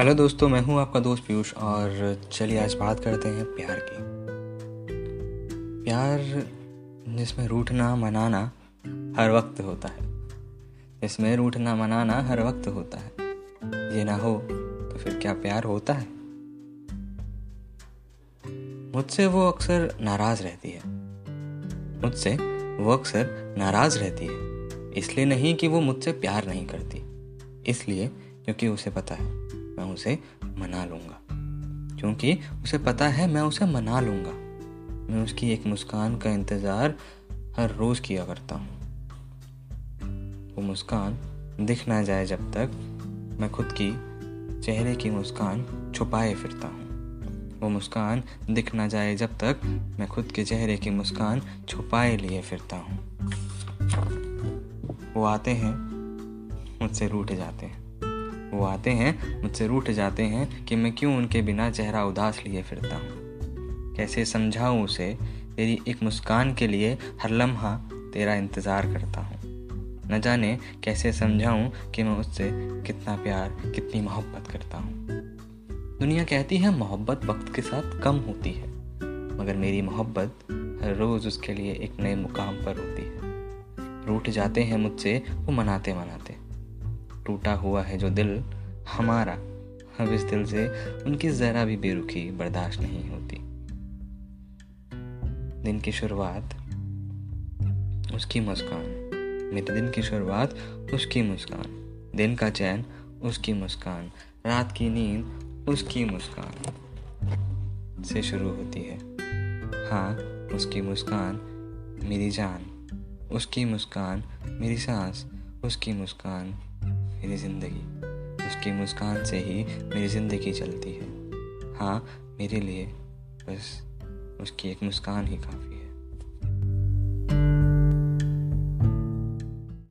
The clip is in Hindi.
हेलो दोस्तों, मैं हूँ आपका दोस्त पीयूष और चलिए आज बात करते हैं प्यार की। प्यार जिसमें रूठना, मनाना हर वक्त होता है। जिसमें रूठना, मनाना हर वक्त होता है। ये ना हो तो फिर क्या प्यार होता है? मुझसे वो अक्सर नाराज़ रहती है। मुझसे वो अक्सर नाराज़ रहती है। इसलिए नहीं कि वो मुझसे प्यार नहीं करती। इसलिए क्योंकि उसे पता है। मैं उसे मना लूँगा। क्योंकि उसे पता है मैं उसे मना लूँगा। मैं उसकी एक मुस्कान का इंतज़ार हर रोज़ किया करता हूँ। वो मुस्कान दिख ना जाए जब तक मैं खुद की चेहरे की मुस्कान छुपाए फिरता हूँ। वो मुस्कान दिख ना जाए जब तक मैं खुद के चेहरे की मुस्कान छुपाए लिए फिरता हूँ। वो आते हैं, मुझसे रूठ जाते हैं। वो आते हैं, मुझसे रूठ जाते हैं कि मैं क्यों उनके बिना चेहरा उदास लिए फिरता हूँ। कैसे समझाऊँ उसे? तेरी एक मुस्कान के लिए हर लम्हा तेरा इंतज़ार करता हूँ। न जाने कैसे समझाऊँ कि मैं उससे कितना प्यार, कितनी मोहब्बत करता हूँ। दुनिया कहती है, मोहब्बत वक्त के साथ कम होती है, मगर मेरी मोहब्बत हर रोज़ उसके लिए एक नए मुकाम पर होती है। रूठ जाते हैं मुझसे, वो मनाते मनाते टूटा हुआ है जो दिल हमारा। अब इस दिल से उनकी ज़रा भी बेरुखी बर्दाश्त नहीं होती। दिन की शुरुआत, उसकी मुस्कान। मेरे दिन की शुरुआत, उसकी मुस्कान। दिन का चैन, उसकी मुस्कान। रात की नींद, उसकी मुस्कान। से शुरू होती है। हाँ उसकी मुस्कान, मेरी जान। उसकी मुस्कान, मेरी सांस। उसकी मुस्कान। मेरी ज़िंदगी। उसकी मुस्कान से ही मेरी ज़िंदगी चलती है। हाँ मेरे लिए बस उसकी एक मुस्कान ही काफ़ी